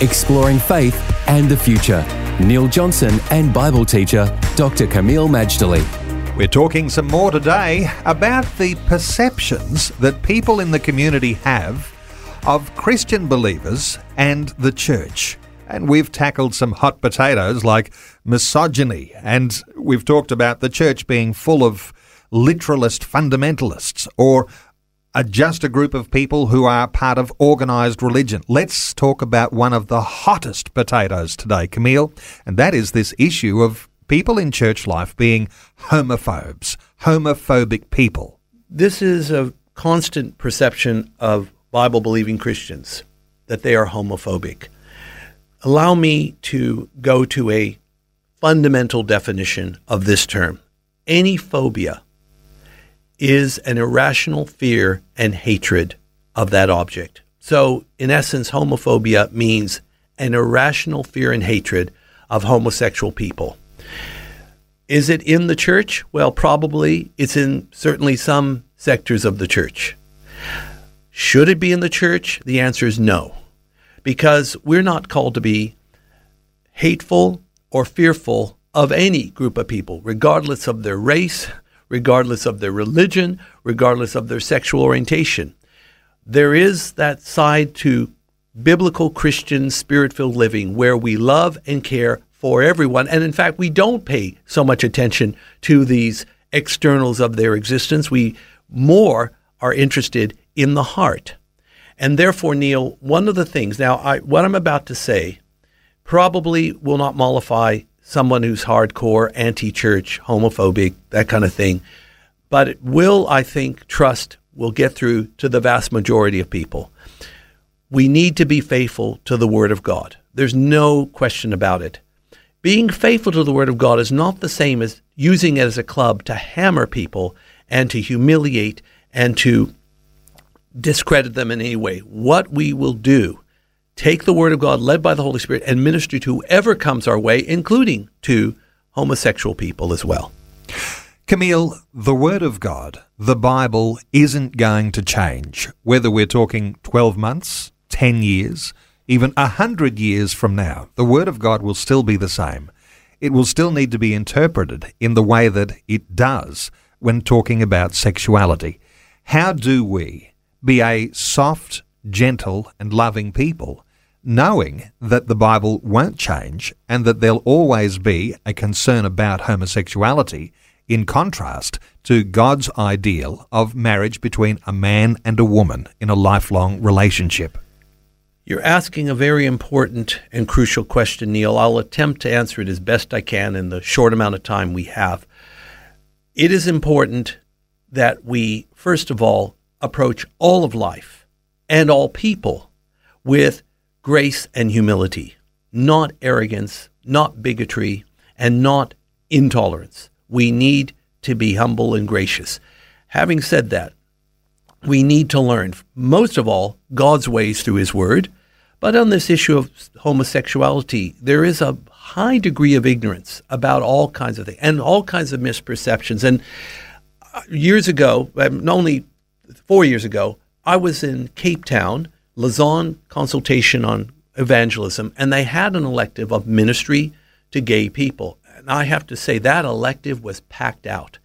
exploring faith and the future. Neil Johnson and Bible teacher Dr. Kameel Majdali. We're talking some more today about the perceptions that people in the community have of Christian believers and the church. And we've tackled some hot potatoes like misogyny, and we've talked about the church being full of literalist fundamentalists or just a group of people who are part of organised religion. Let's talk about one of the hottest potatoes today, Kameel, and that is this issue of people in church life being homophobes, homophobic people. This is a constant perception of Bible believing Christians that they are homophobic. Allow me to go to a fundamental definition of this term. Any phobia is an irrational fear and hatred of that object. So, in essence, homophobia means an irrational fear and hatred of homosexual people. Is it in the church? Well, probably it's in certainly some sectors of the church. Should it be in the church? The answer is no, because we're not called to be hateful or fearful of any group of people, regardless of their race, regardless of their religion, regardless of their sexual orientation. There is that side to biblical Christian spirit filled living where we love and care for everyone. And in fact, we don't pay so much attention to these externals of their existence. We more are interested in the heart. And therefore, Neil, one of the things, now, I, what I'm about to say probably will not mollify someone who's hardcore, anti church, homophobic, that kind of thing. But it will, I think, trust will get through to the vast majority of people. We need to be faithful to the Word of God. There's no question about it. Being faithful to the Word of God is not the same as using it as a club to hammer people and to humiliate and to discredit them in any way. What we will do take the Word of God, led by the Holy Spirit, and minister to whoever comes our way, including to homosexual people as well. Kameel, the Word of God, the Bible, isn't going to change, whether we're talking 12 months, 10 years, even 100 years from now. The Word of God will still be the same. It will still need to be interpreted in the way that it does when talking about sexuality. How do we be a soft, gentle, and loving people knowing that the Bible won't change and that there'll always be a concern about homosexuality, in contrast to God's ideal of marriage between a man and a woman in a lifelong relationship. You're asking a very important and crucial question, Neil. I'll attempt to answer it as best I can in the short amount of time we have. It is important that we, first of all, approach all of life and all people with grace and humility, not arrogance, not bigotry, and not intolerance. We need to be humble and gracious. Having said that, we need to learn, most of all, God's ways through His Word. But on this issue of homosexuality, there is a high degree of ignorance about all kinds of things and all kinds of misperceptions. And uh, years ago, um, only four years ago, I was in Cape Town Lausanne consultation on evangelism, and they had an elective of ministry to gay people. And I have to say that elective was packed out.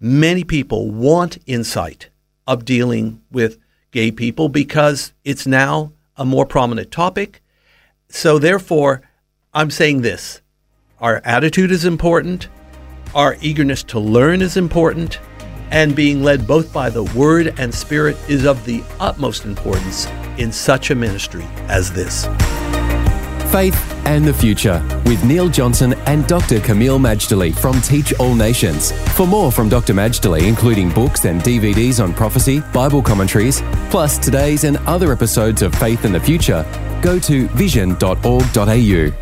Many people want insight of dealing with gay people because it's now a more prominent topic. So, therefore, I'm saying this our attitude is important, our eagerness to learn is important, and being led both by the Word and Spirit is of the utmost importance in such a ministry as this. Faith and the Future with Neil Johnson and Dr. Kameel Majdali from Teach All Nations. For more from Dr. Majdali, including books and DVDs on prophecy, Bible commentaries, plus today's and other episodes of Faith and the Future, go to vision.org.au.